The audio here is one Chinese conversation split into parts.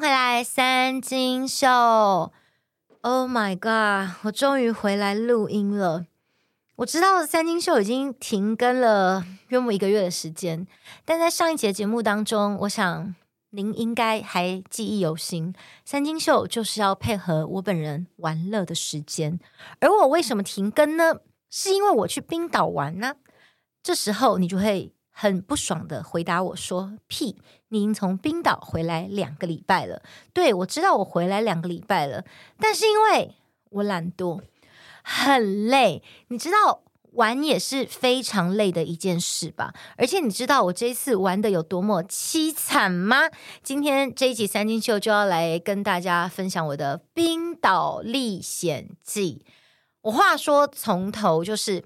回来，三金秀。Oh my god！我终于回来录音了。我知道三金秀已经停更了约莫一个月的时间，但在上一节节目当中，我想您应该还记忆犹新。三金秀就是要配合我本人玩乐的时间，而我为什么停更呢？是因为我去冰岛玩呢。这时候你就会。很不爽的回答我说：“屁，你已经从冰岛回来两个礼拜了。对，我知道我回来两个礼拜了，但是因为我懒惰，很累。你知道玩也是非常累的一件事吧？而且你知道我这一次玩的有多么凄惨吗？今天这一集三金秀就要来跟大家分享我的冰岛历险记。我话说从头就是。”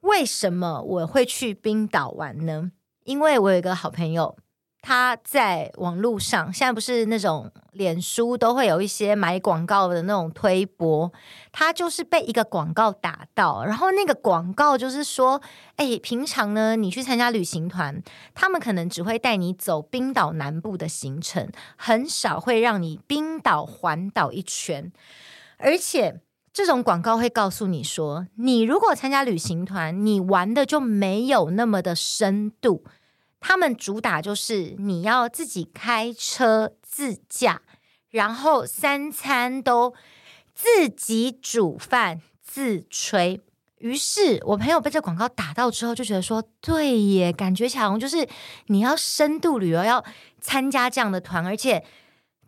为什么我会去冰岛玩呢？因为我有一个好朋友，他在网络上，现在不是那种脸书都会有一些买广告的那种推播，他就是被一个广告打到，然后那个广告就是说，哎，平常呢，你去参加旅行团，他们可能只会带你走冰岛南部的行程，很少会让你冰岛环岛一圈，而且。这种广告会告诉你说，你如果参加旅行团，你玩的就没有那么的深度。他们主打就是你要自己开车自驾，然后三餐都自己煮饭自炊。于是我朋友被这广告打到之后，就觉得说，对耶，感觉好像就是你要深度旅游，要参加这样的团，而且。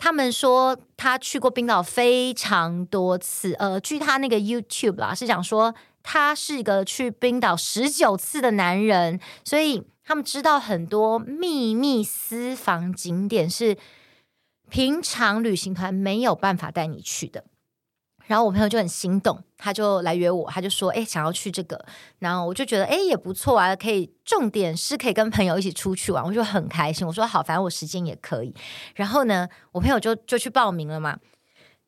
他们说他去过冰岛非常多次，呃，据他那个 YouTube 啦，是讲说他是一个去冰岛十九次的男人，所以他们知道很多秘密私房景点是平常旅行团没有办法带你去的。然后我朋友就很心动，他就来约我，他就说：“哎，想要去这个。”然后我就觉得：“哎，也不错啊，可以。重点是可以跟朋友一起出去玩，我就很开心。我说好，反正我时间也可以。然后呢，我朋友就就去报名了嘛。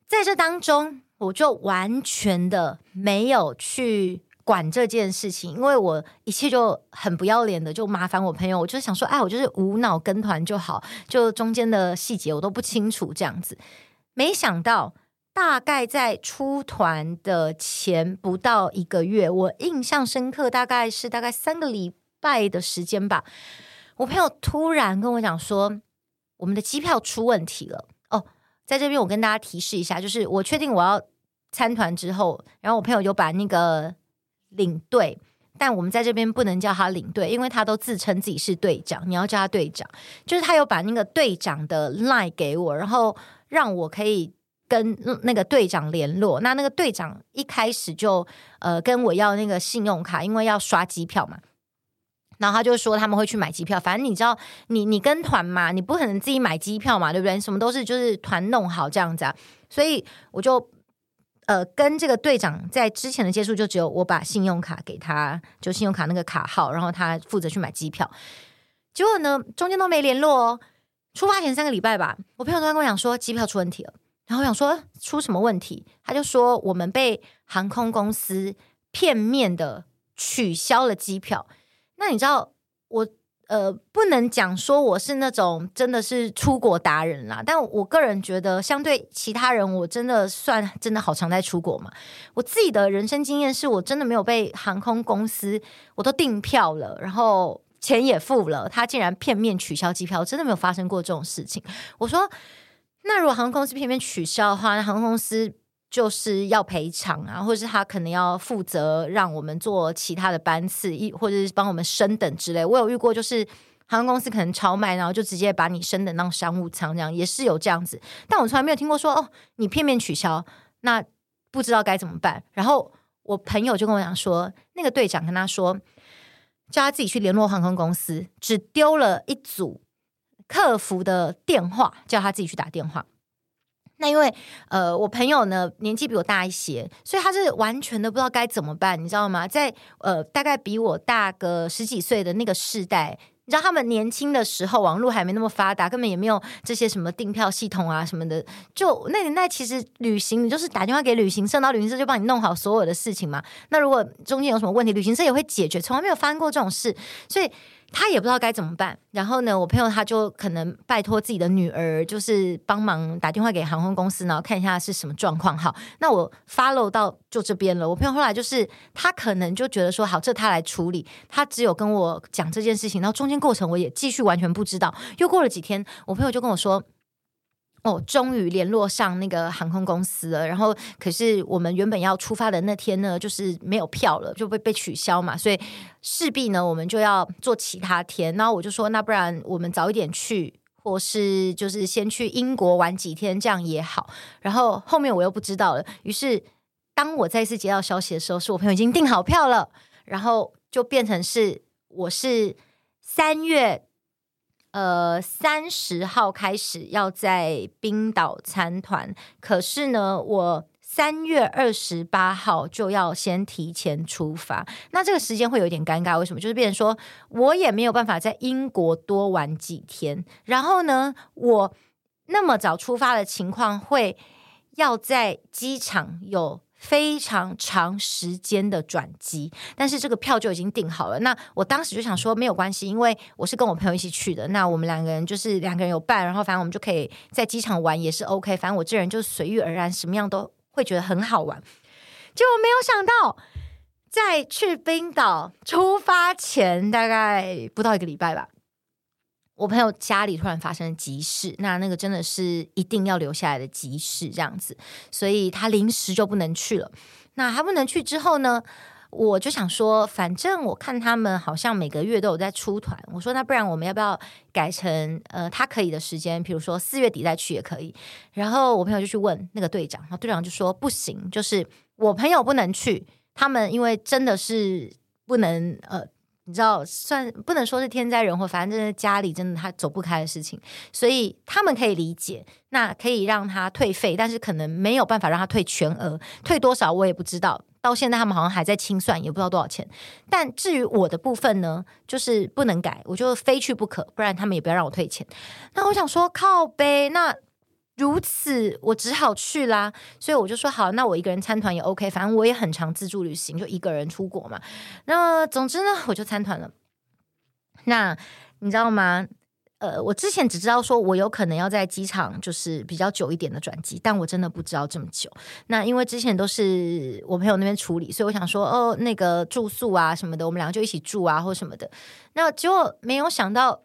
在这当中，我就完全的没有去管这件事情，因为我一切就很不要脸的就麻烦我朋友。我就想说，哎，我就是无脑跟团就好，就中间的细节我都不清楚这样子。没想到。大概在出团的前不到一个月，我印象深刻，大概是大概三个礼拜的时间吧。我朋友突然跟我讲说，我们的机票出问题了。哦，在这边我跟大家提示一下，就是我确定我要参团之后，然后我朋友就把那个领队，但我们在这边不能叫他领队，因为他都自称自己是队长，你要叫他队长。就是他有把那个队长的 line 给我，然后让我可以。跟那个队长联络，那那个队长一开始就呃跟我要那个信用卡，因为要刷机票嘛。然后他就说他们会去买机票，反正你知道，你你跟团嘛，你不可能自己买机票嘛，对不对？什么都是就是团弄好这样子啊。所以我就呃跟这个队长在之前的接触就只有我把信用卡给他，就信用卡那个卡号，然后他负责去买机票。结果呢，中间都没联络哦。出发前三个礼拜吧，我朋友突然跟我讲说机票出问题了。然后想说出什么问题，他就说我们被航空公司片面的取消了机票。那你知道我呃不能讲说我是那种真的是出国达人啦，但我个人觉得相对其他人，我真的算真的好常在出国嘛。我自己的人生经验是我真的没有被航空公司，我都订票了，然后钱也付了，他竟然片面取消机票，真的没有发生过这种事情。我说。那如果航空公司偏偏取消的话，那航空公司就是要赔偿啊，或者是他可能要负责让我们坐其他的班次，一或者是帮我们升等之类。我有遇过，就是航空公司可能超卖，然后就直接把你升等到商务舱，这样也是有这样子。但我从来没有听过说哦，你片面取消，那不知道该怎么办。然后我朋友就跟我讲说，那个队长跟他说，叫他自己去联络航空公司，只丢了一组。客服的电话叫他自己去打电话。那因为呃，我朋友呢年纪比我大一些，所以他是完全的不知道该怎么办，你知道吗？在呃大概比我大个十几岁的那个世代，你知道他们年轻的时候网络还没那么发达，根本也没有这些什么订票系统啊什么的。就那年代其实旅行你就是打电话给旅行社，然后旅行社就帮你弄好所有的事情嘛。那如果中间有什么问题，旅行社也会解决，从来没有发生过这种事，所以。他也不知道该怎么办，然后呢，我朋友他就可能拜托自己的女儿，就是帮忙打电话给航空公司，然后看一下是什么状况。好，那我 follow 到就这边了。我朋友后来就是他可能就觉得说，好，这他来处理。他只有跟我讲这件事情，然后中间过程我也继续完全不知道。又过了几天，我朋友就跟我说。哦，终于联络上那个航空公司了。然后，可是我们原本要出发的那天呢，就是没有票了，就被被取消嘛。所以势必呢，我们就要坐其他天。然后我就说，那不然我们早一点去，或是就是先去英国玩几天，这样也好。然后后面我又不知道了。于是，当我再次接到消息的时候，是我朋友已经订好票了。然后就变成是我是三月。呃，三十号开始要在冰岛参团，可是呢，我三月二十八号就要先提前出发，那这个时间会有点尴尬。为什么？就是变成说我也没有办法在英国多玩几天，然后呢，我那么早出发的情况会要在机场有。非常长时间的转机，但是这个票就已经订好了。那我当时就想说没有关系，因为我是跟我朋友一起去的。那我们两个人就是两个人有伴，然后反正我们就可以在机场玩也是 OK。反正我这人就随遇而安，什么样都会觉得很好玩。结果没有想到，在去冰岛出发前大概不到一个礼拜吧。我朋友家里突然发生了急事，那那个真的是一定要留下来的急事，这样子，所以他临时就不能去了。那他不能去之后呢，我就想说，反正我看他们好像每个月都有在出团，我说那不然我们要不要改成呃他可以的时间，比如说四月底再去也可以。然后我朋友就去问那个队长，然后队长就说不行，就是我朋友不能去，他们因为真的是不能呃。你知道，算不能说是天灾人祸，反正就是家里真的他走不开的事情，所以他们可以理解，那可以让他退费，但是可能没有办法让他退全额，退多少我也不知道。到现在他们好像还在清算，也不知道多少钱。但至于我的部分呢，就是不能改，我就非去不可，不然他们也不要让我退钱。那我想说，靠北那。如此，我只好去啦。所以我就说好，那我一个人参团也 OK，反正我也很常自助旅行，就一个人出国嘛。那总之呢，我就参团了。那你知道吗？呃，我之前只知道说我有可能要在机场就是比较久一点的转机，但我真的不知道这么久。那因为之前都是我朋友那边处理，所以我想说哦，那个住宿啊什么的，我们两个就一起住啊或什么的。那结果没有想到，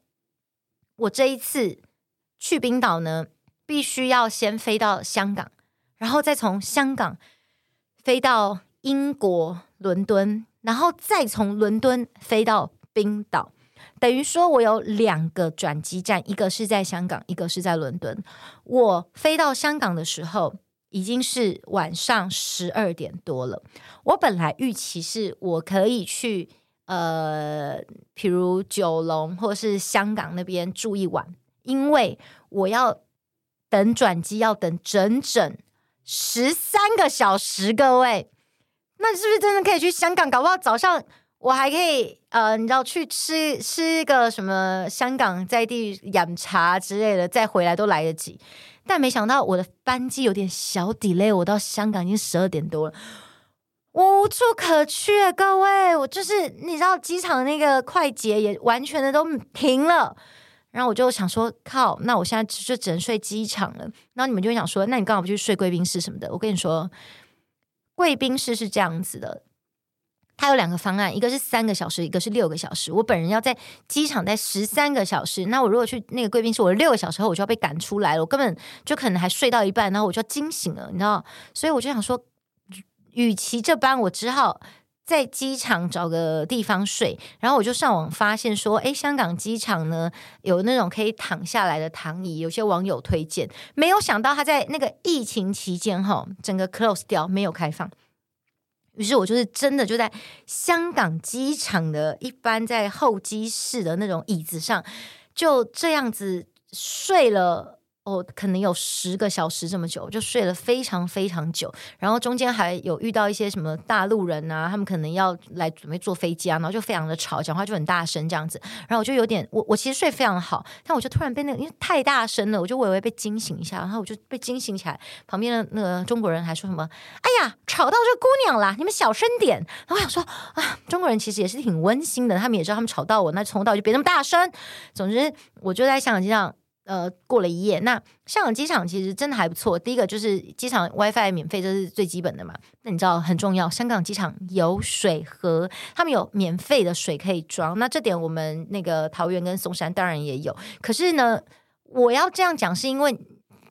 我这一次去冰岛呢。必须要先飞到香港，然后再从香港飞到英国伦敦，然后再从伦敦飞到冰岛。等于说我有两个转机站，一个是在香港，一个是在伦敦。我飞到香港的时候已经是晚上十二点多了。我本来预期是我可以去呃，譬如九龙或是香港那边住一晚，因为我要。等转机要等整整十三个小时，各位，那是不是真的可以去香港？搞不好早上我还可以呃，你知道去吃吃一个什么香港在地饮茶之类的，再回来都来得及。但没想到我的班机有点小 delay，我到香港已经十二点多了，我无处可去，各位，我就是你知道机场那个快捷也完全的都停了。然后我就想说，靠，那我现在就只能睡机场了。然后你们就想说，那你干嘛不去睡贵宾室什么的？我跟你说，贵宾室是这样子的，它有两个方案，一个是三个小时，一个是六个小时。我本人要在机场待十三个小时，那我如果去那个贵宾室，我六个小时后我就要被赶出来了，我根本就可能还睡到一半，然后我就要惊醒了，你知道？所以我就想说，与其这般，我只好。在机场找个地方睡，然后我就上网发现说，诶，香港机场呢有那种可以躺下来的躺椅，有些网友推荐。没有想到他在那个疫情期间哈，整个 close 掉，没有开放。于是我就是真的就在香港机场的一般在候机室的那种椅子上，就这样子睡了。哦，可能有十个小时这么久，就睡了非常非常久。然后中间还有遇到一些什么大陆人啊，他们可能要来准备坐飞机啊，然后就非常的吵，讲话就很大声这样子。然后我就有点，我我其实睡非常好，但我就突然被那个因为太大声了，我就微微被惊醒一下，然后我就被惊醒起来。旁边的那个中国人还说什么：“哎呀，吵到这姑娘啦，你们小声点。”然后我想说啊，中国人其实也是挺温馨的，他们也知道他们吵到我，那从头到就别那么大声。总之，我就在香港机场。呃，过了一夜。那香港机场其实真的还不错。第一个就是机场 WiFi 免费，这是最基本的嘛。那你知道很重要，香港机场有水喝，他们有免费的水可以装。那这点我们那个桃园跟松山当然也有。可是呢，我要这样讲是因为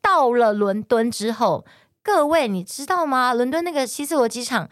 到了伦敦之后，各位你知道吗？伦敦那个希斯罗机场。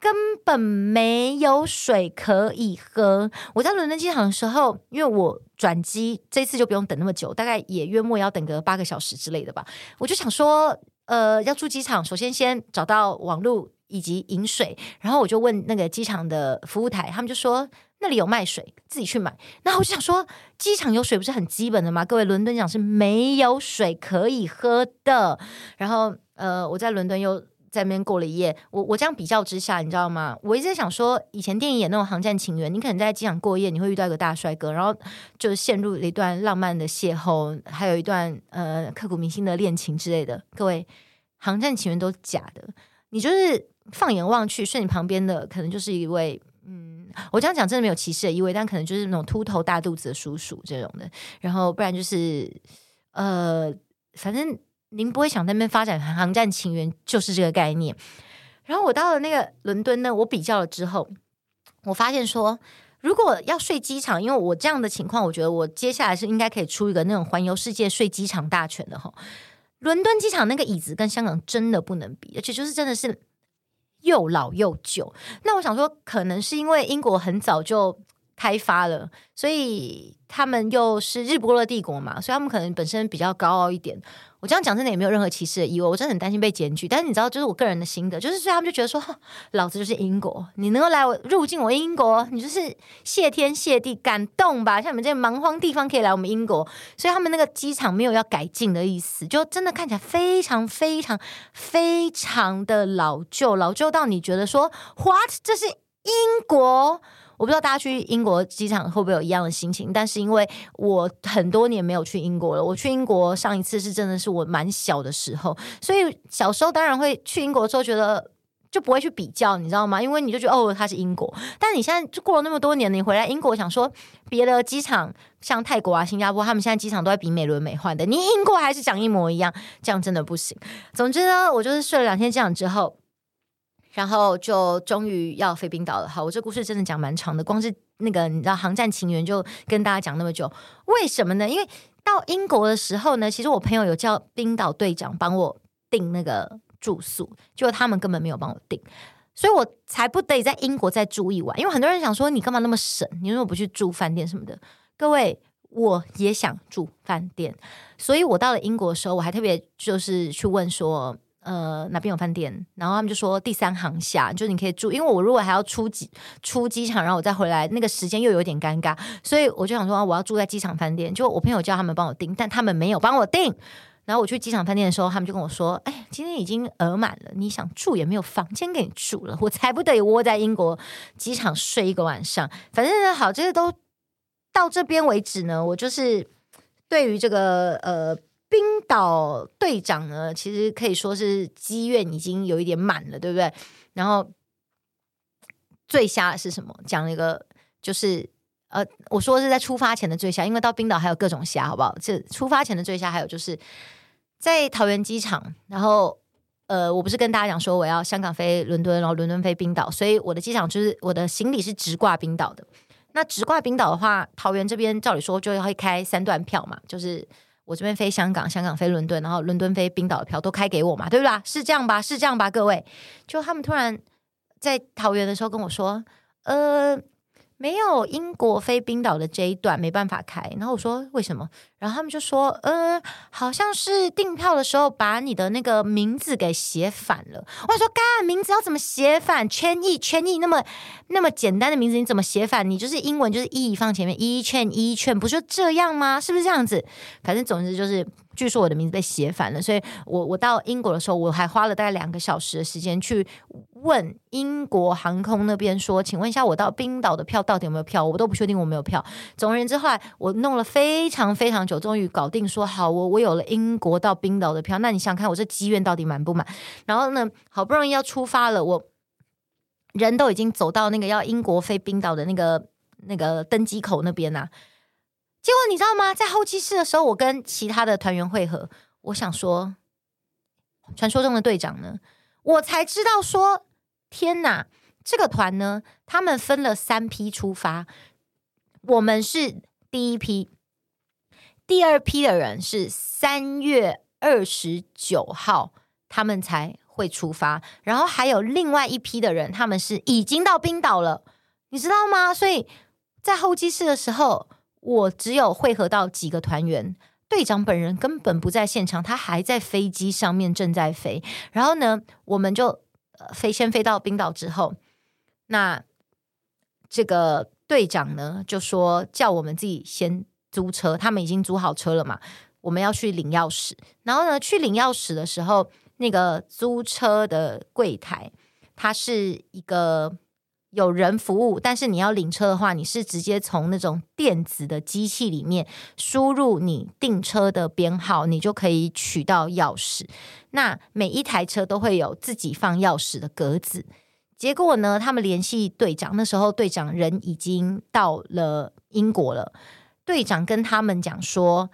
根本没有水可以喝。我在伦敦机场的时候，因为我转机这次就不用等那么久，大概也约莫要等个八个小时之类的吧。我就想说，呃，要住机场，首先先找到网路以及饮水，然后我就问那个机场的服务台，他们就说那里有卖水，自己去买。那我就想说，机场有水不是很基本的吗？各位，伦敦讲是没有水可以喝的。然后，呃，我在伦敦又。在那边过了一夜，我我这样比较之下，你知道吗？我一直在想说，以前电影演那种《航站情缘》，你可能在机场过夜，你会遇到一个大帅哥，然后就陷入了一段浪漫的邂逅，还有一段呃刻骨铭心的恋情之类的。各位，《航站情缘》都是假的，你就是放眼望去，睡你旁边的可能就是一位，嗯，我这样讲真的没有歧视的意味，但可能就是那种秃头大肚子的叔叔这种的，然后不然就是呃，反正。您不会想那边发展航站情缘，就是这个概念。然后我到了那个伦敦呢，我比较了之后，我发现说，如果要睡机场，因为我这样的情况，我觉得我接下来是应该可以出一个那种环游世界睡机场大全的哈。伦敦机场那个椅子跟香港真的不能比，而且就是真的是又老又旧。那我想说，可能是因为英国很早就开发了，所以他们又是日不落帝国嘛，所以他们可能本身比较高傲一点。我这样讲真的也没有任何歧视的意味，我真的很担心被检举。但是你知道，就是我个人的心得，就是所以他们就觉得说，老子就是英国，你能够来我入境我英国，你就是谢天谢地，感动吧？像你们这些蛮荒地方可以来我们英国，所以他们那个机场没有要改进的意思，就真的看起来非常非常非常的老旧，老旧到你觉得说，what？这是英国？我不知道大家去英国机场会不会有一样的心情，但是因为我很多年没有去英国了，我去英国上一次是真的是我蛮小的时候，所以小时候当然会去英国的时候觉得就不会去比较，你知道吗？因为你就觉得哦，它是英国，但你现在就过了那么多年，你回来英国想说别的机场像泰国啊、新加坡，他们现在机场都在比美轮美奂的，你英国还是讲一模一样，这样真的不行。总之呢，我就是睡了两天机场之后。然后就终于要飞冰岛了。好，我这故事真的讲蛮长的，光是那个你知道《航站情缘》就跟大家讲那么久，为什么呢？因为到英国的时候呢，其实我朋友有叫冰岛队长帮我订那个住宿，结果他们根本没有帮我订，所以我才不得已在英国再住一晚。因为很多人想说你干嘛那么省？你为什么不去住饭店什么的？各位，我也想住饭店，所以我到了英国的时候，我还特别就是去问说。呃，哪边有饭店？然后他们就说第三行下，就是你可以住。因为我如果还要出机出机场，然后我再回来，那个时间又有点尴尬，所以我就想说我要住在机场饭店。就我朋友叫他们帮我订，但他们没有帮我订。然后我去机场饭店的时候，他们就跟我说：“哎，今天已经额满了，你想住也没有房间给你住了。”我才不得已窝在英国机场睡一个晚上。反正，好，这个都到这边为止呢。我就是对于这个呃。冰岛队长呢，其实可以说是积怨已经有一点满了，对不对？然后最瞎是什么？讲了一个，就是呃，我说是在出发前的最瞎，因为到冰岛还有各种瞎，好不好？这出发前的最瞎，还有就是在桃园机场，然后呃，我不是跟大家讲说我要香港飞伦敦，然后伦敦飞冰岛，所以我的机场就是我的行李是直挂冰岛的。那直挂冰岛的话，桃园这边照理说就会开三段票嘛，就是。我这边飞香港，香港飞伦敦，然后伦敦飞冰岛的票都开给我嘛，对不对？是这样吧？是这样吧？各位，就他们突然在桃园的时候跟我说，呃。没有英国飞冰岛的这一段没办法开，然后我说为什么？然后他们就说，呃，好像是订票的时候把你的那个名字给写反了。我说，干，名字要怎么写反？圈一圈一那么那么简单的名字你怎么写反？你就是英文就是 e 放前面，一圈一圈不就这样吗？是不是这样子？反正总之就是据说我的名字被写反了，所以我我到英国的时候，我还花了大概两个小时的时间去问英国航空那边说，请问一下，我到冰岛的票到底有没有票？我都不确定我没有票。总而言之，后来我弄了非常非常久，终于搞定说好，我我有了英国到冰岛的票。那你想看我这机院到底满不满？然后呢，好不容易要出发了，我人都已经走到那个要英国飞冰岛的那个那个登机口那边呐、结果你知道吗？在候机室的时候，我跟其他的团员会合。我想说，传说中的队长呢？我才知道说，天哪！这个团呢，他们分了三批出发，我们是第一批，第二批的人是三月二十九号，他们才会出发。然后还有另外一批的人，他们是已经到冰岛了，你知道吗？所以在候机室的时候。我只有会合到几个团员，队长本人根本不在现场，他还在飞机上面正在飞。然后呢，我们就飞先飞到冰岛之后，那这个队长呢就说叫我们自己先租车，他们已经租好车了嘛，我们要去领钥匙。然后呢，去领钥匙的时候，那个租车的柜台，它是一个。有人服务，但是你要领车的话，你是直接从那种电子的机器里面输入你订车的编号，你就可以取到钥匙。那每一台车都会有自己放钥匙的格子。结果呢，他们联系队长，那时候队长人已经到了英国了。队长跟他们讲说：“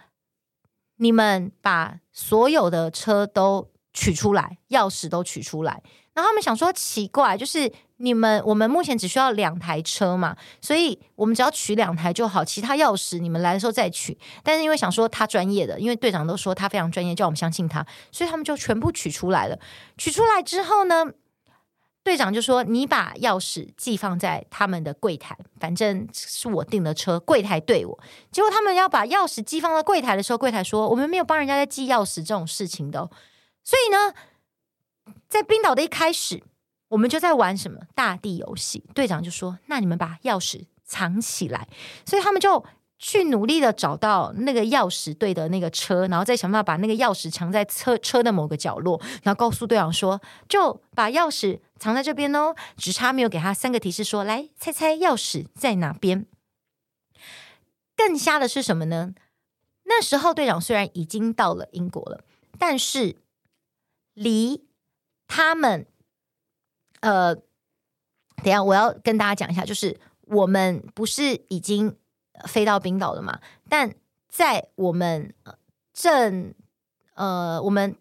你们把所有的车都取出来，钥匙都取出来。”然后他们想说奇怪，就是。你们，我们目前只需要两台车嘛，所以我们只要取两台就好，其他钥匙你们来的时候再取。但是因为想说他专业的，因为队长都说他非常专业，叫我们相信他，所以他们就全部取出来了。取出来之后呢，队长就说：“你把钥匙寄放在他们的柜台，反正是我订的车，柜台对我。”结果他们要把钥匙寄放到柜台的时候，柜台说：“我们没有帮人家在寄钥匙这种事情的。”所以呢，在冰岛的一开始。我们就在玩什么大地游戏，队长就说：“那你们把钥匙藏起来。”所以他们就去努力的找到那个钥匙对的那个车，然后再想办法把那个钥匙藏在车车的某个角落，然后告诉队长说：“就把钥匙藏在这边哦。”只差没有给他三个提示说：“来猜猜钥匙在哪边。”更瞎的是什么呢？那时候队长虽然已经到了英国了，但是离他们。呃，等一下，我要跟大家讲一下，就是我们不是已经飞到冰岛了嘛？但在我们正呃，我们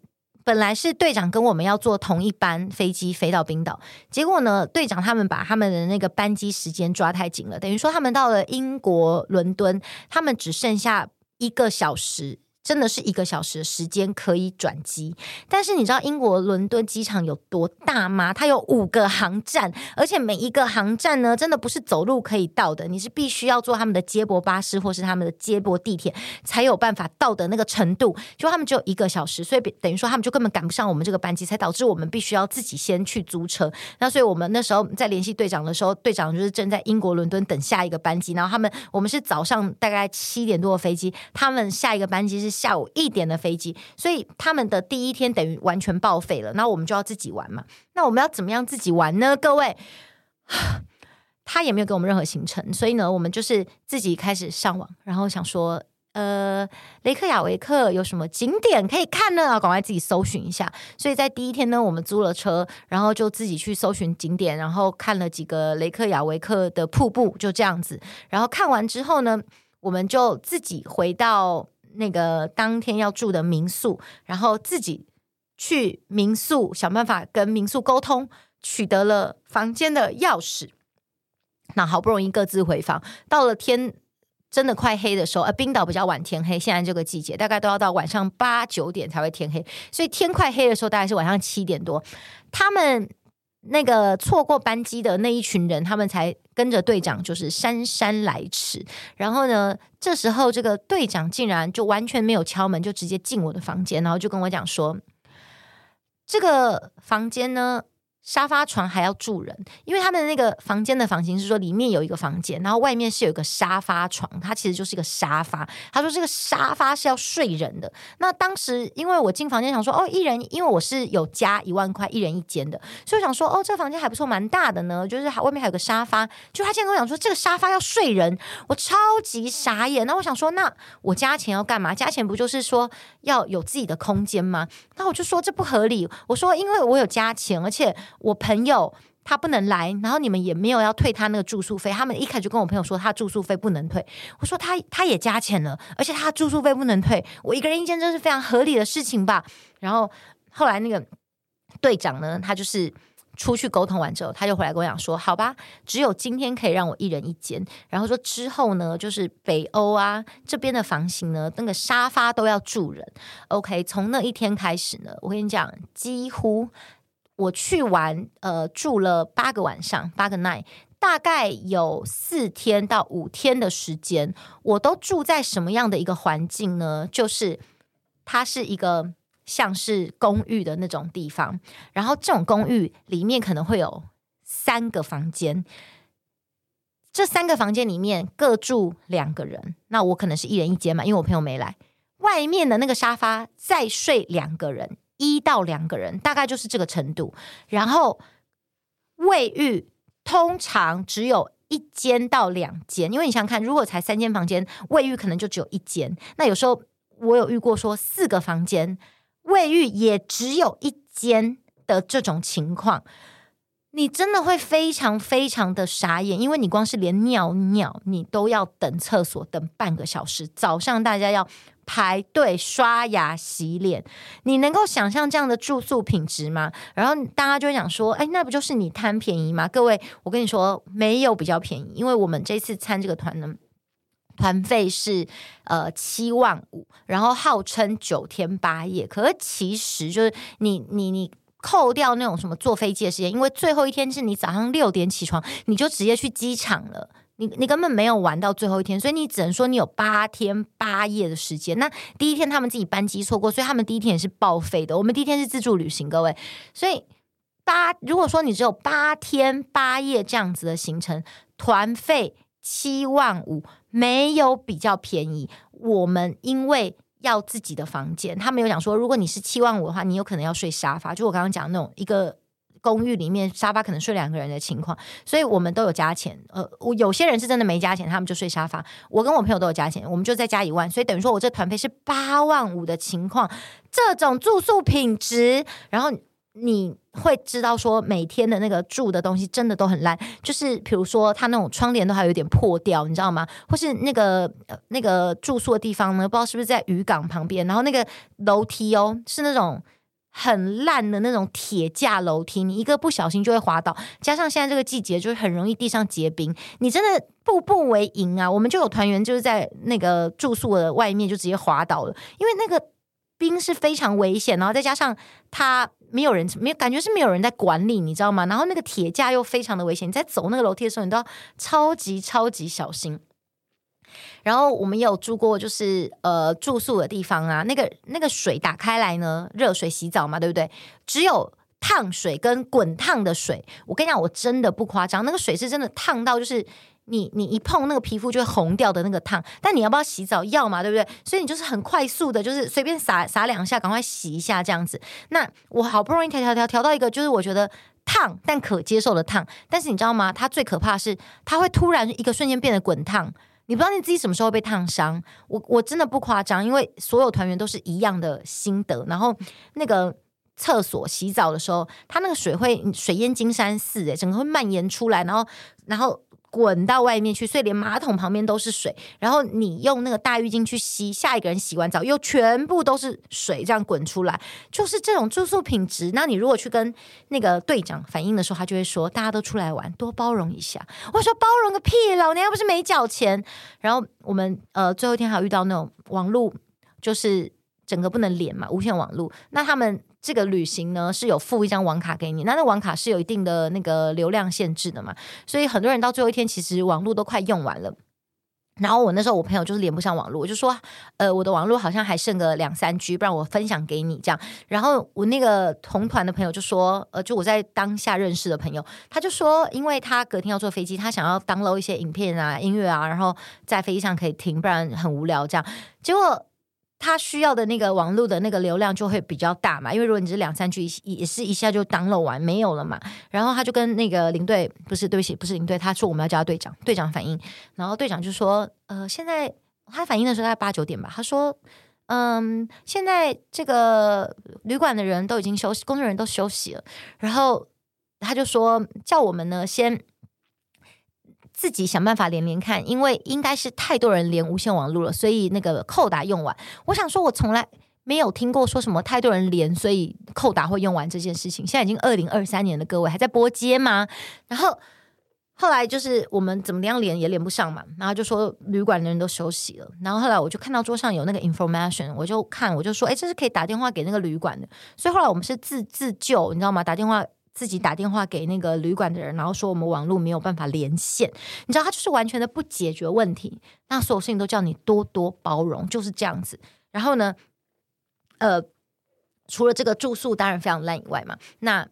本来是队长跟我们要坐同一班飞机飞到冰岛，结果呢，队长他们把他们的那个班机时间抓太紧了，等于说他们到了英国伦敦，他们只剩下一个小时。真的是一个小时的时间可以转机，但是你知道英国伦敦机场有多大吗？它有五个航站，而且每一个航站呢，真的不是走路可以到的，你是必须要坐他们的接驳巴士或是他们的接驳地铁才有办法到的那个程度。就他们只有一个小时，所以等于说他们就根本赶不上我们这个班机，才导致我们必须要自己先去租车。那所以我们那时候在联系队长的时候，队长就是正在英国伦敦等下一个班机，然后他们我们是早上大概七点多的飞机，他们下一个班机是。下午一点的飞机，所以他们的第一天等于完全报废了。那我们就要自己玩嘛？那我们要怎么样自己玩呢？各位，他也没有给我们任何行程，所以呢，我们就是自己开始上网，然后想说，呃，雷克雅维克有什么景点可以看呢？赶快自己搜寻一下。所以在第一天呢，我们租了车，然后就自己去搜寻景点，然后看了几个雷克雅维克的瀑布，就这样子。然后看完之后呢，我们就自己回到。那个当天要住的民宿，然后自己去民宿想办法跟民宿沟通，取得了房间的钥匙。那好不容易各自回房，到了天真的快黑的时候，呃，冰岛比较晚天黑，现在这个季节大概都要到晚上八九点才会天黑，所以天快黑的时候大概是晚上七点多，他们。那个错过班机的那一群人，他们才跟着队长，就是姗姗来迟。然后呢，这时候这个队长竟然就完全没有敲门，就直接进我的房间，然后就跟我讲说：“这个房间呢沙发床还要住人，因为他们的那个房间的房型是说里面有一个房间，然后外面是有一个沙发床，它其实就是一个沙发。他说这个沙发是要睡人的。那当时因为我进房间想说哦，一人，因为我是有加一万块一人一间的，所以我想说哦，这个房间还不错，蛮大的呢，就是外面还有个沙发。就他现在跟我讲说这个沙发要睡人，我超级傻眼。那我想说，那我加钱要干嘛？加钱不就是说要有自己的空间吗？那我就说这不合理。我说因为我有加钱，而且。我朋友他不能来，然后你们也没有要退他那个住宿费。他们一开始就跟我朋友说他住宿费不能退。我说他他也加钱了，而且他住宿费不能退。我一个人一间，这是非常合理的事情吧？然后后来那个队长呢，他就是出去沟通完之后，他就回来跟我讲说：“好吧，只有今天可以让我一人一间。然后说之后呢，就是北欧啊这边的房型呢，那个沙发都要住人。OK，从那一天开始呢，我跟你讲，几乎。”我去玩，呃，住了八个晚上，八个 night，大概有四天到五天的时间，我都住在什么样的一个环境呢？就是它是一个像是公寓的那种地方，然后这种公寓里面可能会有三个房间，这三个房间里面各住两个人，那我可能是一人一间嘛，因为我朋友没来，外面的那个沙发再睡两个人。一到两个人，大概就是这个程度。然后卫浴通常只有一间到两间，因为你想看，如果才三间房间，卫浴可能就只有一间。那有时候我有遇过说四个房间，卫浴也只有一间的这种情况，你真的会非常非常的傻眼，因为你光是连尿尿你都要等厕所等半个小时，早上大家要。排队刷牙洗脸，你能够想象这样的住宿品质吗？然后大家就会讲说：“哎，那不就是你贪便宜吗？”各位，我跟你说，没有比较便宜，因为我们这次参这个团呢，团费是呃七万五，然后号称九天八夜，可是其实就是你你你扣掉那种什么坐飞机的时间，因为最后一天是你早上六点起床，你就直接去机场了。你你根本没有玩到最后一天，所以你只能说你有八天八夜的时间。那第一天他们自己班机错过，所以他们第一天也是报废的。我们第一天是自助旅行，各位，所以八如果说你只有八天八夜这样子的行程，团费七万五，没有比较便宜。我们因为要自己的房间，他们有讲说，如果你是七万五的话，你有可能要睡沙发，就我刚刚讲那种一个。公寓里面沙发可能睡两个人的情况，所以我们都有加钱。呃，我有些人是真的没加钱，他们就睡沙发。我跟我朋友都有加钱，我们就再加一万，所以等于说我这团费是八万五的情况。这种住宿品质，然后你会知道说每天的那个住的东西真的都很烂，就是比如说他那种窗帘都还有点破掉，你知道吗？或是那个那个住宿的地方呢，不知道是不是在渔港旁边，然后那个楼梯哦是那种。很烂的那种铁架楼梯，你一个不小心就会滑倒。加上现在这个季节，就是很容易地上结冰，你真的步步为营啊！我们就有团员就是在那个住宿的外面就直接滑倒了，因为那个冰是非常危险，然后再加上它没有人，没有感觉是没有人在管理，你知道吗？然后那个铁架又非常的危险，你在走那个楼梯的时候，你都要超级超级小心。然后我们有住过，就是呃住宿的地方啊，那个那个水打开来呢，热水洗澡嘛，对不对？只有烫水跟滚烫的水。我跟你讲，我真的不夸张，那个水是真的烫到，就是你你一碰那个皮肤就会红掉的那个烫。但你要不要洗澡？要嘛，对不对？所以你就是很快速的，就是随便洒洒两下，赶快洗一下这样子。那我好不容易调调调调到一个，就是我觉得烫但可接受的烫。但是你知道吗？它最可怕的是，它会突然一个瞬间变得滚烫。你不知道你自己什么时候被烫伤，我我真的不夸张，因为所有团员都是一样的心得。然后那个厕所洗澡的时候，它那个水会水淹金山寺，诶，整个会蔓延出来，然后然后。滚到外面去，所以连马桶旁边都是水。然后你用那个大浴巾去吸，下一个人洗完澡又全部都是水，这样滚出来，就是这种住宿品质。那你如果去跟那个队长反映的时候，他就会说：“大家都出来玩，多包容一下。”我说：“包容个屁！老娘又不是没缴钱。”然后我们呃最后一天还有遇到那种网路，就是整个不能连嘛，无线网路。那他们。这个旅行呢是有附一张网卡给你，那那网卡是有一定的那个流量限制的嘛，所以很多人到最后一天其实网络都快用完了。然后我那时候我朋友就是连不上网络，我就说，呃，我的网络好像还剩个两三 G，不然我分享给你这样。然后我那个同团的朋友就说，呃，就我在当下认识的朋友，他就说，因为他隔天要坐飞机，他想要 download 一些影片啊、音乐啊，然后在飞机上可以听，不然很无聊这样。结果。他需要的那个网络的那个流量就会比较大嘛，因为如果你是两三 G，也是一下就挡漏完没有了嘛。然后他就跟那个领队，不是对不起，不是领队，他说我们要叫他队长，队长反映，然后队长就说，呃，现在他反映的时候大概八九点吧，他说，嗯，现在这个旅馆的人都已经休息，工作人员都休息了，然后他就说叫我们呢先。自己想办法连连看，因为应该是太多人连无线网络了，所以那个扣打用完。我想说，我从来没有听过说什么太多人连，所以扣打会用完这件事情。现在已经二零二三年的各位还在播接吗？然后后来就是我们怎么样连也连不上嘛，然后就说旅馆的人都休息了。然后后来我就看到桌上有那个 information，我就看，我就说，哎，这是可以打电话给那个旅馆的。所以后来我们是自自救，你知道吗？打电话。自己打电话给那个旅馆的人，然后说我们网络没有办法连线，你知道他就是完全的不解决问题，那所有事情都叫你多多包容，就是这样子。然后呢，呃，除了这个住宿当然非常烂以外嘛，那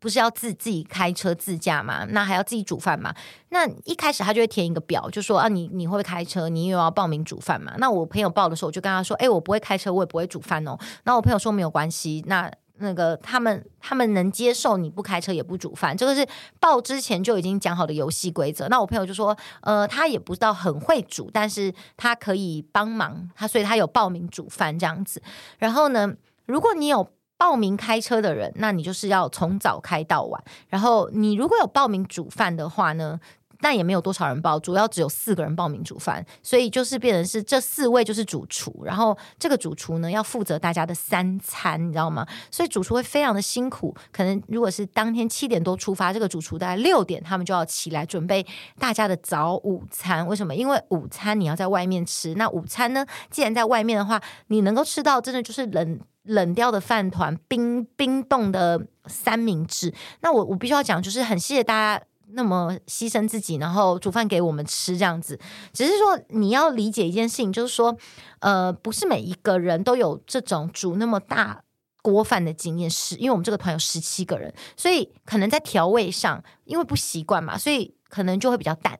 不是要自自己开车自驾嘛，那还要自己煮饭嘛。那一开始他就会填一个表，就说啊，你你会不会开车？你又要报名煮饭嘛？那我朋友报的时候，我就跟他说，哎，我不会开车，我也不会煮饭哦。那我朋友说没有关系，那。那个他们他们能接受你不开车也不煮饭，这个是报之前就已经讲好的游戏规则。那我朋友就说，呃，他也不知道很会煮，但是他可以帮忙他，所以他有报名煮饭这样子。然后呢，如果你有报名开车的人，那你就是要从早开到晚。然后你如果有报名煮饭的话呢？但也没有多少人报，主要只有四个人报名煮饭，所以就是变成是这四位就是主厨，然后这个主厨呢要负责大家的三餐，你知道吗？所以主厨会非常的辛苦，可能如果是当天七点多出发，这个主厨大概六点他们就要起来准备大家的早午餐。为什么？因为午餐你要在外面吃，那午餐呢，既然在外面的话，你能够吃到真的就是冷冷掉的饭团、冰冰冻的三明治。那我我必须要讲，就是很谢谢大家。那么牺牲自己，然后煮饭给我们吃，这样子，只是说你要理解一件事情，就是说，呃，不是每一个人都有这种煮那么大锅饭的经验，是因为我们这个团有十七个人，所以可能在调味上，因为不习惯嘛，所以可能就会比较淡。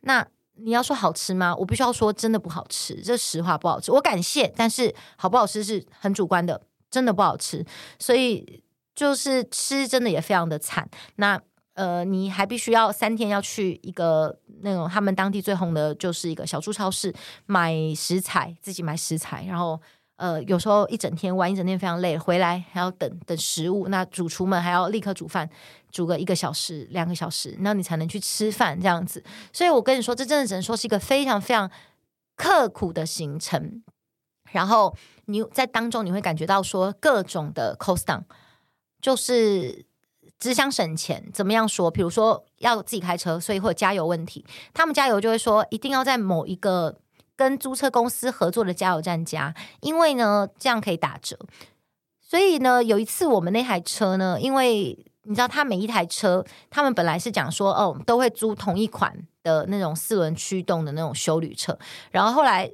那你要说好吃吗？我必须要说真的不好吃，这实话不好吃。我感谢，但是好不好吃是很主观的，真的不好吃，所以就是吃真的也非常的惨。那。呃，你还必须要三天要去一个那种他们当地最红的，就是一个小猪超市买食材，自己买食材，然后呃，有时候一整天玩一整天非常累，回来还要等等食物，那主厨们还要立刻煮饭，煮个一个小时、两个小时，那你才能去吃饭这样子。所以我跟你说，这真的只能说是一个非常非常刻苦的行程。然后你在当中你会感觉到说各种的 cost down，就是。只想省钱，怎么样说？比如说要自己开车，所以会有加油问题。他们加油就会说，一定要在某一个跟租车公司合作的加油站加，因为呢这样可以打折。所以呢，有一次我们那台车呢，因为你知道，他每一台车，他们本来是讲说，哦，都会租同一款的那种四轮驱动的那种休旅车，然后后来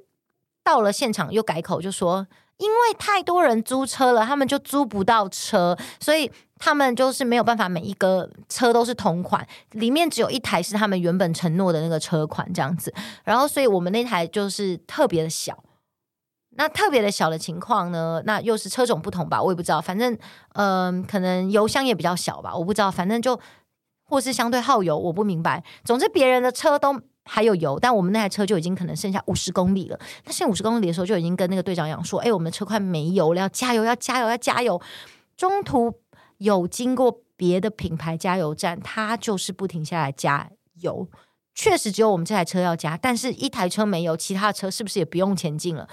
到了现场又改口，就说因为太多人租车了，他们就租不到车，所以。他们就是没有办法，每一个车都是同款，里面只有一台是他们原本承诺的那个车款这样子。然后，所以我们那台就是特别的小。那特别的小的情况呢，那又是车种不同吧，我也不知道。反正，嗯、可能油箱也比较小吧，我不知道。反正就或是相对耗油，我不明白。总之，别人的车都还有油，但我们那台车就已经可能剩下五十公里了。那剩五十公里的时候，就已经跟那个队长讲说：“哎，我们的车快没油了，要加油，要加油，要加油。”中途。有经过别的品牌加油站，他就是不停下来加油。确实只有我们这台车要加，但是一台车没油，其他的车是不是也不用前进了？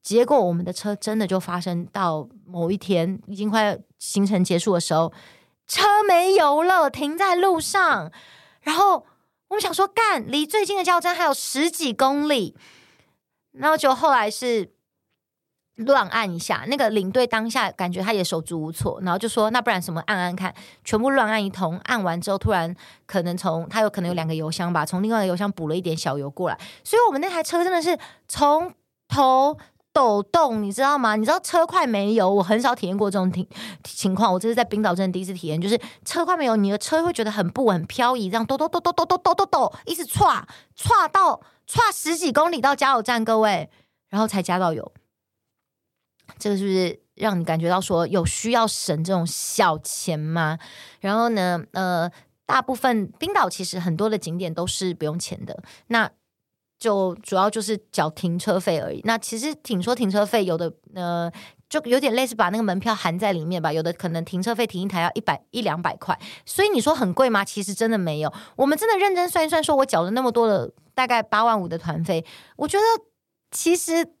结果我们的车真的就发生到某一天已经快行程结束的时候，车没油了，停在路上。然后我们想说，干，离最近的加油站还有十几公里，然后就后来是。乱按一下，那个领队当下感觉他也手足无措，然后就说：“那不然什么按按看，全部乱按一通，按完之后突然可能从他有可能有两个油箱吧，从另外一个油箱补了一点小油过来，所以我们那台车真的是从头抖动，你知道吗？你知道车快没油，我很少体验过这种情情况，我这是在冰岛真的第一次体验，就是车快没油，你的车会觉得很不稳、漂移，这样抖抖抖抖抖抖抖抖抖，一直唰唰到唰十几公里到加油站，各位，然后才加到油。”这个是不是让你感觉到说有需要省这种小钱吗？然后呢，呃，大部分冰岛其实很多的景点都是不用钱的，那就主要就是缴停车费而已。那其实听说停车费有的呃，就有点类似把那个门票含在里面吧，有的可能停车费停一台要一百一两百块，所以你说很贵吗？其实真的没有。我们真的认真算一算，说我缴了那么多的大概八万五的团费，我觉得其实。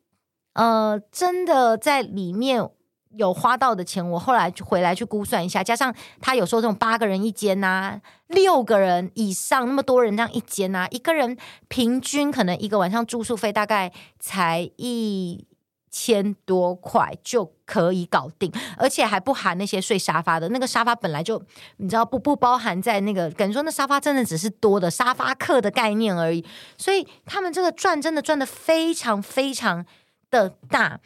呃，真的在里面有花到的钱，我后来回来去估算一下，加上他有时候这种八个人一间呐、六个人以上那么多人这样一间呐、一个人平均可能一个晚上住宿费大概才一千多块就可以搞定，而且还不含那些睡沙发的，那个沙发本来就你知道不不包含在那个，感觉说那沙发真的只是多的沙发客的概念而已，所以他们这个赚真的赚得非常非常。的大，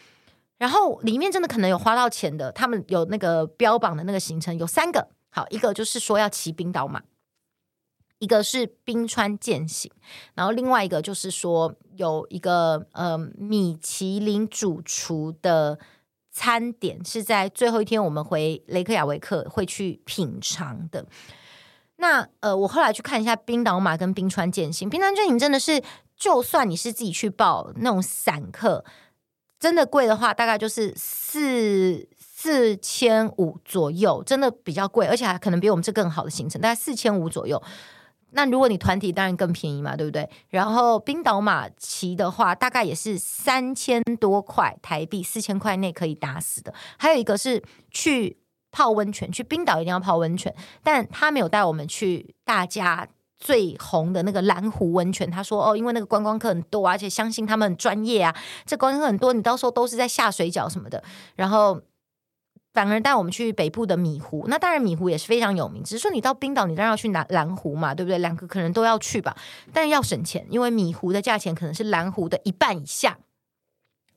然后里面真的可能有花到钱的，他们有那个标榜的那个行程有三个，好，一个就是说要骑冰岛马，一个是冰川健行，然后另外一个就是说有一个呃米其林主厨的餐点是在最后一天我们回雷克雅维克会去品尝的。那呃，我后来去看一下冰岛马跟冰川健行，冰川健行真的是，就算你是自己去报那种散客。真的贵的话，大概就是四四千五左右，真的比较贵，而且还可能比我们这更好的行程，大概四千五左右。那如果你团体，当然更便宜嘛，对不对？然后冰岛马骑的话，大概也是三千多块台币，四千块内可以打死的。还有一个是去泡温泉，去冰岛一定要泡温泉，但他没有带我们去大家。最红的那个蓝湖温泉，他说哦，因为那个观光客很多，而且相信他们很专业啊。这观光客很多，你到时候都是在下水饺什么的。然后反而带我们去北部的米湖，那当然米湖也是非常有名。只是说你到冰岛，你当然要去南蓝湖嘛，对不对？两个可能都要去吧，但要省钱，因为米湖的价钱可能是蓝湖的一半以下。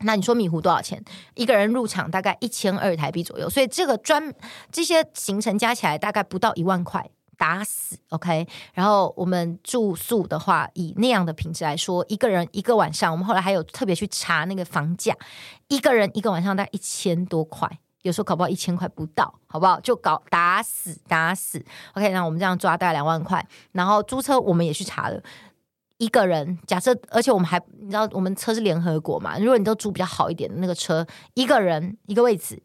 那你说米湖多少钱？一个人入场大概一千二台币左右，所以这个专这些行程加起来大概不到一万块。打死 OK，然后我们住宿的话，以那样的品质来说，一个人一个晚上，我们后来还有特别去查那个房价，一个人一个晚上大概一千多块，有时候搞不好一千块不到，好不好？就搞打死打死 OK，那我们这样抓大概两万块，然后租车我们也去查了，一个人假设，而且我们还你知道我们车是联合国嘛，如果你都租比较好一点的那个车，一个人一个位置。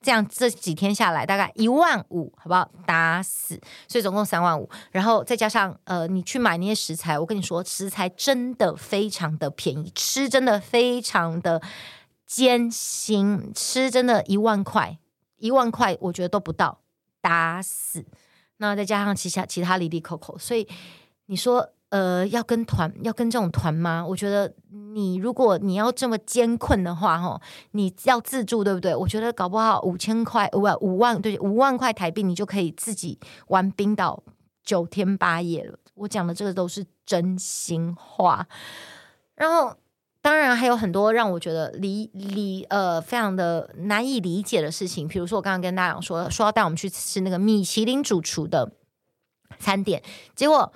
这样这几天下来大概一万五，好不好？打死，所以总共三万五，然后再加上呃，你去买那些食材，我跟你说，食材真的非常的便宜，吃真的非常的艰辛，吃真的一万块，一万块我觉得都不到，打死。那再加上其他其他哩哩扣扣，所以你说。呃，要跟团，要跟这种团吗？我觉得你如果你要这么艰困的话，哈，你要自助，对不对？我觉得搞不好五千块，五万五万，对，五万块台币，你就可以自己玩冰岛九天八夜了。我讲的这个都是真心话。然后，当然还有很多让我觉得理理呃非常的难以理解的事情，比如说我刚刚跟大家说，说要带我们去吃那个米其林主厨的餐点，结果。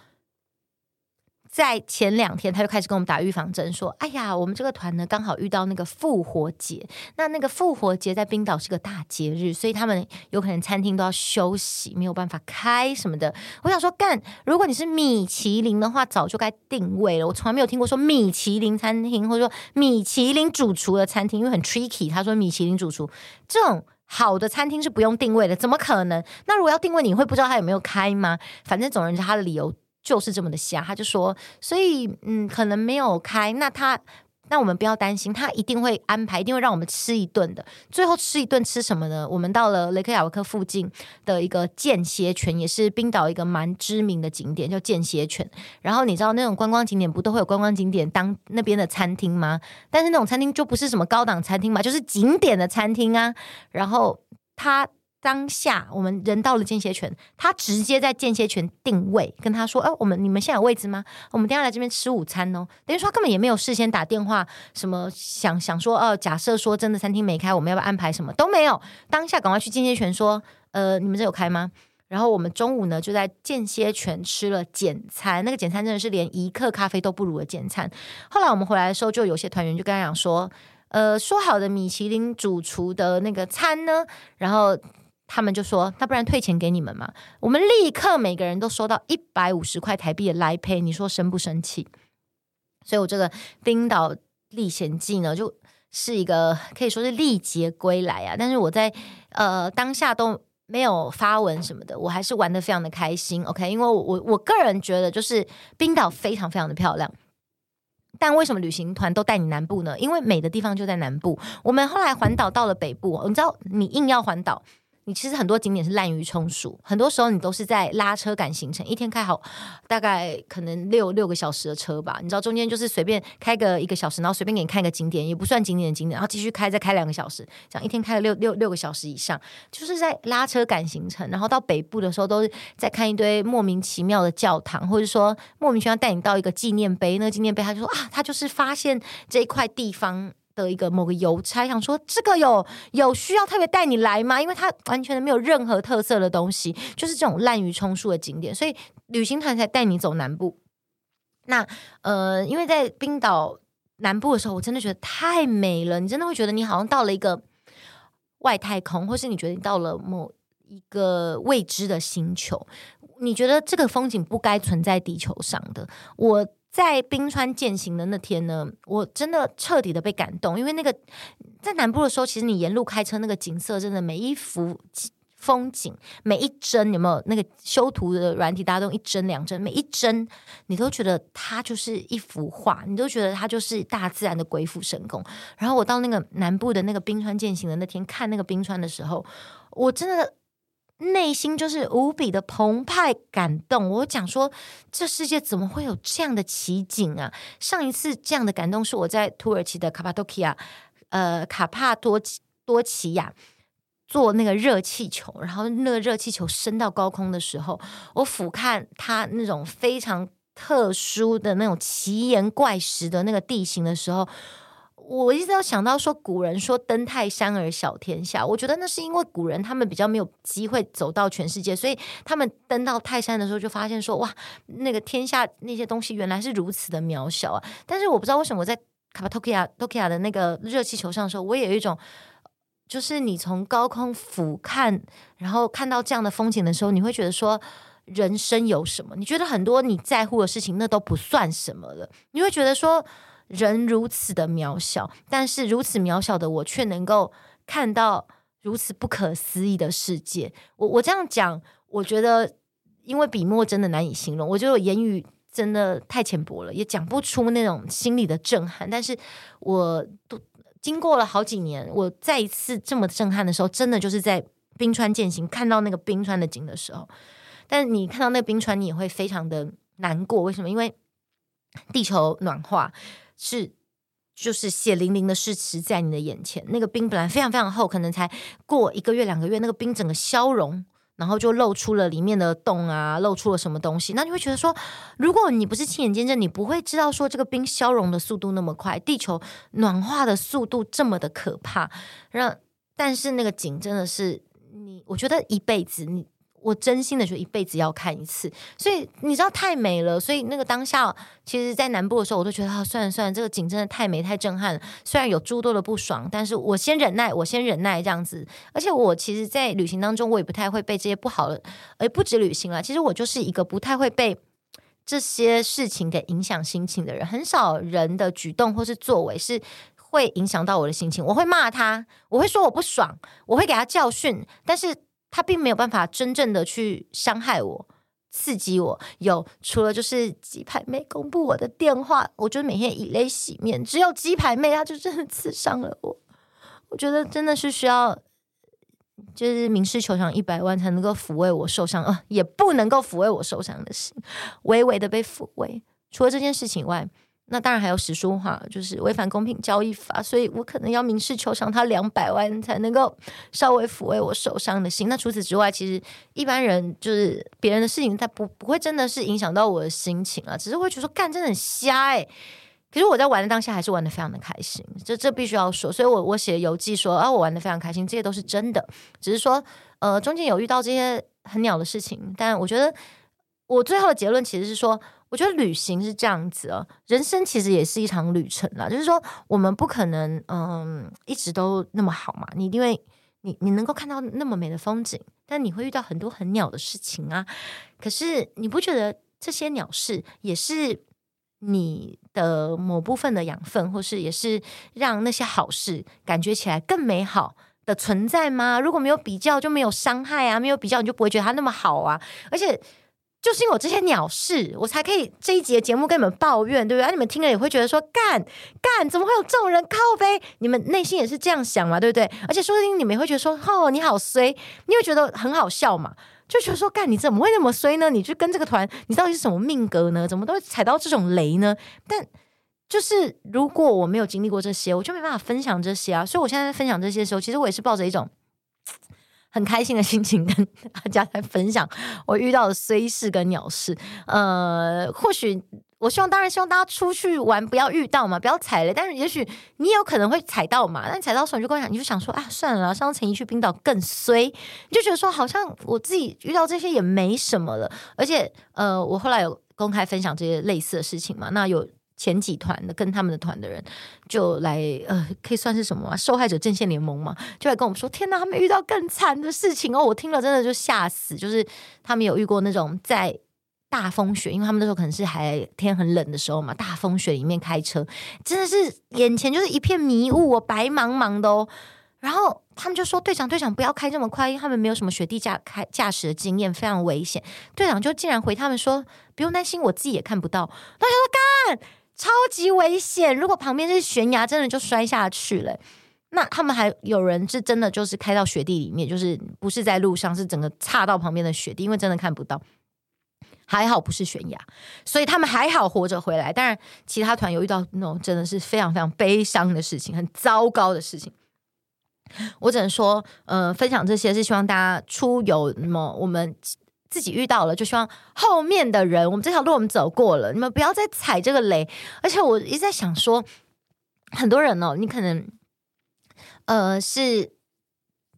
在前两天，他就开始跟我们打预防针，说：“哎呀，我们这个团呢，刚好遇到那个复活节。那那个复活节在冰岛是个大节日，所以他们有可能餐厅都要休息，没有办法开什么的。我想说，干，如果你是米其林的话，早就该定位了。我从来没有听过说米其林餐厅，或者说米其林主厨的餐厅，因为很 tricky。他说米其林主厨这种好的餐厅是不用定位的，怎么可能？那如果要定位，你会不知道他有没有开吗？反正总而言之，他的理由。”就是这么的瞎，他就说，所以嗯，可能没有开。那他那我们不要担心，他一定会安排，一定会让我们吃一顿的。最后吃一顿吃什么呢？我们到了雷克雅维克附近的一个间歇泉，也是冰岛一个蛮知名的景点，叫间歇泉。然后你知道那种观光景点不都会有观光景点当那边的餐厅吗？但是那种餐厅就不是什么高档餐厅嘛，就是景点的餐厅啊。然后他。当下我们人到了间歇泉，他直接在间歇泉定位，跟他说：“哎、我们你们现在有位置吗？我们等下来这边吃午餐哦。”等于说他根本也没有事先打电话，什么想想说，哦、假设说真的餐厅没开，我们要不要安排什么都没有。当下赶快去间歇泉说：“呃，你们这有开吗？”然后我们中午呢就在间歇泉吃了简餐，那个简餐真的是连一克咖啡都不如的简餐。后来我们回来的时候，就有些团员就跟他讲说：“呃，说好的米其林主厨的那个餐呢？”然后。他们就说：“那不然退钱给你们嘛？”我们立刻每个人都收到一百五十块台币的 LINE Pay，你说生不生气？所以我这个冰岛历险记呢，就是一个可以说是历劫归来啊。但是我在呃当下都没有发文什么的，我还是玩得非常的开心。OK，因为我我我个人觉得就是冰岛非常非常的漂亮。但为什么旅行团都带你南部呢？因为美的地方就在南部。我们后来环岛到了北部，你知道，你硬要环岛。你其实很多景点是滥竽充数，很多时候你都是在拉车赶行程，一天开好大概可能六六个小时的车吧。你知道中间就是随便开个一个小时，然后随便给你看一个景点，也不算景点的景点，然后继续开再开两个小时，这样一天开了六六六个小时以上，就是在拉车赶行程。然后到北部的时候都是在看一堆莫名其妙的教堂，或者说莫名其妙带你到一个纪念碑，那个纪念碑他就说啊，他就是发现这一块地方。的一个某个邮差想说，这个有有需要特别带你来吗？因为它完全的没有任何特色的东西，就是这种滥竽充数的景点，所以旅行团才带你走南部。那呃，因为在冰岛南部的时候，我真的觉得太美了，你真的会觉得你好像到了一个外太空，或是你觉得你到了某一个未知的星球，你觉得这个风景不该存在地球上的。我。在冰川践行的那天呢，我真的彻底的被感动，因为那个在南部的时候，其实你沿路开车，那个景色真的每一幅风景，每一帧有没有那个修图的软体，大家都一帧两帧，每一帧你都觉得它就是一幅画，你都觉得它就是大自然的鬼斧神工。然后我到那个南部的那个冰川践行的那天看那个冰川的时候，我真的。内心就是无比的澎湃感动。我讲说，这世界怎么会有这样的奇景啊？上一次这样的感动是我在土耳其的卡帕多奇亚，呃，卡帕多多奇亚坐那个热气球，然后那个热气球升到高空的时候，我俯瞰它那种非常特殊的那种奇岩怪石的那个地形的时候。我一直要想到说，古人说登泰山而小天下，我觉得那是因为古人他们比较没有机会走到全世界，所以他们登到泰山的时候就发现说，哇，那个天下那些东西原来是如此的渺小啊！但是我不知道为什么我在卡帕多奇亚多奇亚的那个热气球上的时候，我也有一种，就是你从高空俯瞰，然后看到这样的风景的时候，你会觉得说，人生有什么？你觉得很多你在乎的事情那都不算什么了，你会觉得说。人如此的渺小，但是如此渺小的我却能够看到如此不可思议的世界。我我这样讲，我觉得因为笔墨真的难以形容，我觉得言语真的太浅薄了，也讲不出那种心里的震撼。但是我都经过了好几年，我再一次这么震撼的时候，真的就是在冰川践行看到那个冰川的景的时候。但你看到那个冰川，你也会非常的难过。为什么？因为地球暖化。是，就是血淋淋的事实在你的眼前。那个冰本来非常非常厚，可能才过一个月两个月，那个冰整个消融，然后就露出了里面的洞啊，露出了什么东西。那你会觉得说，如果你不是亲眼见证，你不会知道说这个冰消融的速度那么快，地球暖化的速度这么的可怕。让，但是那个景真的是你，我觉得一辈子你。我真心的觉得一辈子要看一次，所以你知道太美了。所以那个当下，其实，在南部的时候，我都觉得啊，算了算了，这个景真的太美太震撼。虽然有诸多的不爽，但是我先忍耐，我先忍耐这样子。而且我其实，在旅行当中，我也不太会被这些不好的，而不止旅行了。其实我就是一个不太会被这些事情给影响心情的人。很少人的举动或是作为是会影响到我的心情。我会骂他，我会说我不爽，我会给他教训，但是。他并没有办法真正的去伤害我，刺激我。有除了就是鸡排妹公布我的电话，我就每天以泪洗面。只有鸡排妹，她就真的刺伤了我。我觉得真的是需要，就是民事求偿一百万才能够抚慰我受伤，呃，也不能够抚慰我受伤的心，微微的被抚慰。除了这件事情外。那当然还有实书哈，就是违反公平交易法，所以我可能要民事求偿他两百万才能够稍微抚慰我受伤的心。那除此之外，其实一般人就是别人的事情，他不不会真的是影响到我的心情啊，只是会觉得说干真的很瞎哎、欸。可是我在玩的当下还是玩的非常的开心，这这必须要说。所以我我写游记说啊，我玩的非常开心，这些都是真的。只是说呃中间有遇到这些很鸟的事情，但我觉得我最后的结论其实是说。我觉得旅行是这样子哦，人生其实也是一场旅程啦。就是说，我们不可能嗯一直都那么好嘛。你因为你你能够看到那么美的风景，但你会遇到很多很鸟的事情啊。可是你不觉得这些鸟事也是你的某部分的养分，或是也是让那些好事感觉起来更美好的存在吗？如果没有比较，就没有伤害啊。没有比较，你就不会觉得它那么好啊。而且。就是因为我这些鸟事，我才可以这一集的节目跟你们抱怨，对不对？啊，你们听了也会觉得说，干干，怎么会有这种人靠背？你们内心也是这样想嘛，对不对？而且说不定你们也会觉得说，哦，你好衰，你会觉得很好笑嘛，就觉得说，干，你怎么会那么衰呢？你去跟这个团，你到底是什么命格呢？怎么都会踩到这种雷呢？但就是如果我没有经历过这些，我就没办法分享这些啊。所以我现在在分享这些的时候，其实我也是抱着一种。很开心的心情跟大家来分享我遇到的衰事跟鸟事。呃，或许我希望，当然希望大家出去玩不要遇到嘛，不要踩雷。但是也许你有可能会踩到嘛，但踩到时候你就跟我讲，你就想说啊，算了，上次陈怡去冰岛更衰，你就觉得说好像我自己遇到这些也没什么了。而且呃，我后来有公开分享这些类似的事情嘛，那有。前几团的跟他们的团的人就来呃，可以算是什么啊？受害者阵线联盟嘛，就来跟我们说：天哪，他们遇到更惨的事情哦！我听了真的就吓死。就是他们有遇过那种在大风雪，因为他们那时候可能是还天很冷的时候嘛，大风雪里面开车，真的是眼前就是一片迷雾哦，白茫茫的哦。然后他们就说：队长，队长不要开这么快，因为他们没有什么雪地驾开驾驶的经验，非常危险。队长就竟然回他们说：不用担心，我自己也看不到。他说干。超级危险！如果旁边是悬崖，真的就摔下去了。那他们还有人是真的就是开到雪地里面，就是不是在路上，是整个岔到旁边的雪地，因为真的看不到。还好不是悬崖，所以他们还好活着回来。当然，其他团有遇到那种真的是非常非常悲伤的事情，很糟糕的事情。我只能说，呃，分享这些是希望大家出游，那么我们。自己遇到了，就希望后面的人，我们这条路我们走过了，你们不要再踩这个雷。而且我一直在想说，很多人哦，你可能呃是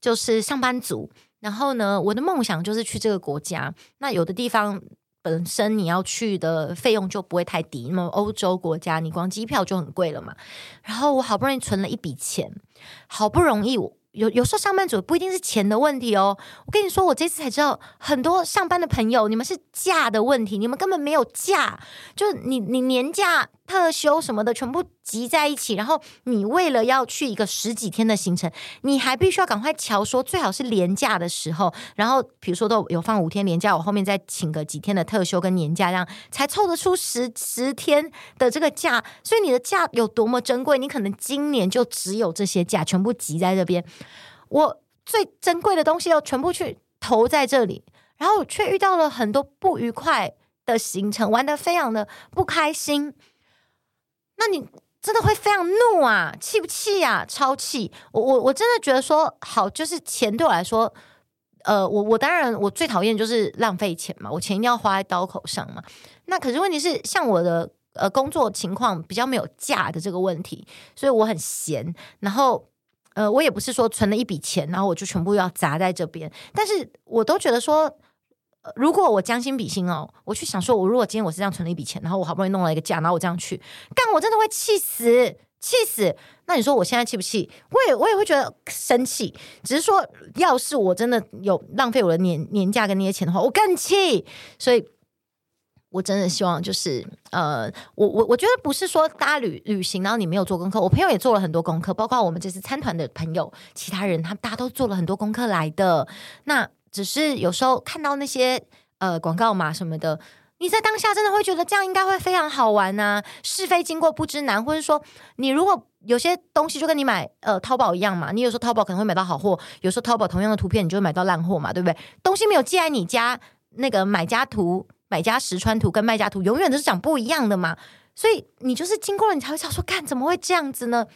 就是上班族，然后呢，我的梦想就是去这个国家。那有的地方本身你要去的费用就不会太低，那么欧洲国家你光机票就很贵了嘛。然后我好不容易存了一笔钱，好不容易我。有有时候上班族不一定是钱的问题哦，我跟你说，我这次才知道，很多上班的朋友，你们是假的问题，你们根本没有假，就你你年假。特休什么的全部集在一起，然后你为了要去一个十几天的行程，你还必须要赶快瞧说，最好是连假的时候，然后比如说都有放五天连假，我后面再请个几天的特休跟年假，这样才凑得出十十天的这个假。所以你的假有多么珍贵，你可能今年就只有这些假全部集在这边。我最珍贵的东西要全部去投在这里，然后却遇到了很多不愉快的行程，玩得非常的不开心。那你真的会非常怒啊，气不气呀？超气！我我我真的觉得说好，就是钱对我来说，呃，我我当然我最讨厌就是浪费钱嘛，我钱一定要花在刀口上嘛。那可是问题是，像我的呃工作情况比较没有假的这个问题，所以我很闲。然后呃，我也不是说存了一笔钱，然后我就全部要砸在这边，但是我都觉得说。如果我将心比心哦，我去想说，我如果今天我是这样存了一笔钱，然后我好不容易弄了一个假，然后我这样去干，我真的会气死，气死。那你说我现在气不气？我也我也会觉得生气。只是说，要是我真的有浪费我的年年假跟那些钱的话，我更气。所以，我真的希望就是呃，我我我觉得不是说大家旅旅行，然后你没有做功课。我朋友也做了很多功课，包括我们这次参团的朋友，其他人他们大家都做了很多功课来的。那。只是有时候看到那些呃广告码什么的，你在当下真的会觉得这样应该会非常好玩呐、是非经过不知难，或者说你如果有些东西就跟你买呃淘宝一样嘛，你有时候淘宝可能会买到好货，有时候淘宝同样的图片你就会买到烂货嘛，对不对？东西没有寄来你家，那个买家图、买家实穿图跟卖家图永远都是长不一样的嘛。所以你就是经过了，你才会想说，干怎么会这样子呢？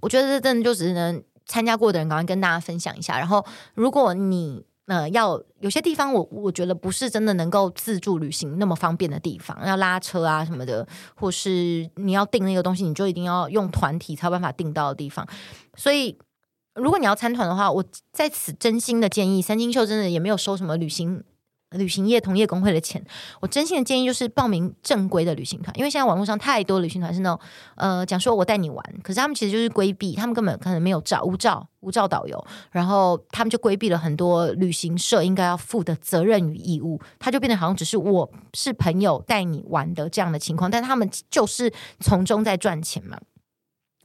我觉得这真的就只能参加过的人赶快跟大家分享一下。然后，如果你呃要有些地方我，我我觉得不是真的能够自助旅行那么方便的地方，要拉车啊什么的，或是你要订那个东西，你就一定要用团体才有办法订到的地方。所以，如果你要参团的话，我在此真心的建议，三金秀真的也没有收什么旅行。旅行业同业公会的钱，我真心的建议就是报名正规的旅行团，因为现在网络上太多旅行团是那种，呃，讲说我带你玩，可是他们其实就是规避，他们根本可能没有照无照无照导游，然后他们就规避了很多旅行社应该要负的责任与义务，他就变得好像只是我是朋友带你玩的这样的情况，但他们就是从中在赚钱嘛，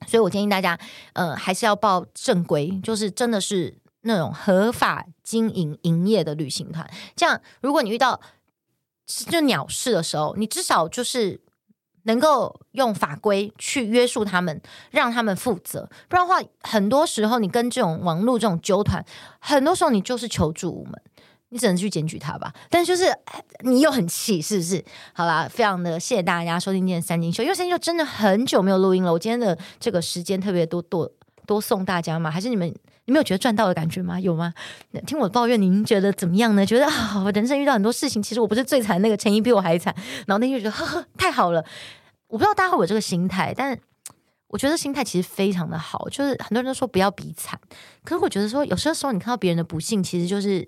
所以我建议大家，呃，还是要报正规，就是真的是。那种合法经营营业的旅行团，这样如果你遇到就鸟事的时候，你至少就是能够用法规去约束他们，让他们负责。不然的话，很多时候你跟这种网络这种纠团，很多时候你就是求助无门，你只能去检举他吧。但就是你又很气，是不是？好啦，非常的谢谢大家收听今天的三金秀，因为三金秀真的很久没有录音了，我今天的这个时间特别多多多送大家嘛，还是你们？你没有觉得赚到的感觉吗？有吗？听我抱怨，您觉得怎么样呢？觉得啊，我人生遇到很多事情，其实我不是最惨，那个陈怡比我还惨。然后那天就觉得呵呵，太好了。我不知道大家会有这个心态，但我觉得心态其实非常的好。就是很多人都说不要比惨，可是我觉得说有些时候你看到别人的不幸，其实就是。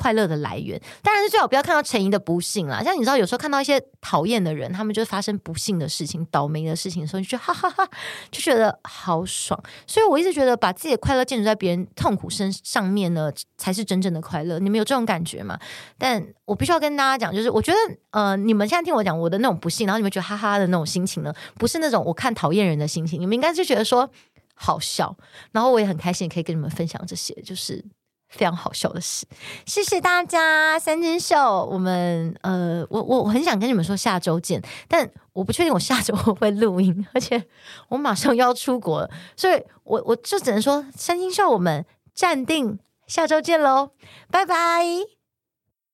快乐的来源，当然是最好不要看到陈怡的不幸啦。像你知道，有时候看到一些讨厌的人，他们就发生不幸的事情、倒霉的事情的时候，你就哈哈哈哈，就觉得好爽。所以我一直觉得，把自己的快乐建筑在别人痛苦身上面呢，才是真正的快乐。你们有这种感觉吗？但我必须要跟大家讲，就是我觉得，呃，你们现在听我讲我的那种不幸，然后你们觉得哈哈的那种心情呢，不是那种我看讨厌人的心情，你们应该就觉得说好笑。然后我也很开心，可以跟你们分享这些，就是。非常好笑的事，谢谢大家，三金秀，我们呃，我我我很想跟你们说下周见，但我不确定我下周会不会录音，而且我马上要出国了，所以我 我就只能说三金秀，我们暂定下周见喽，拜拜。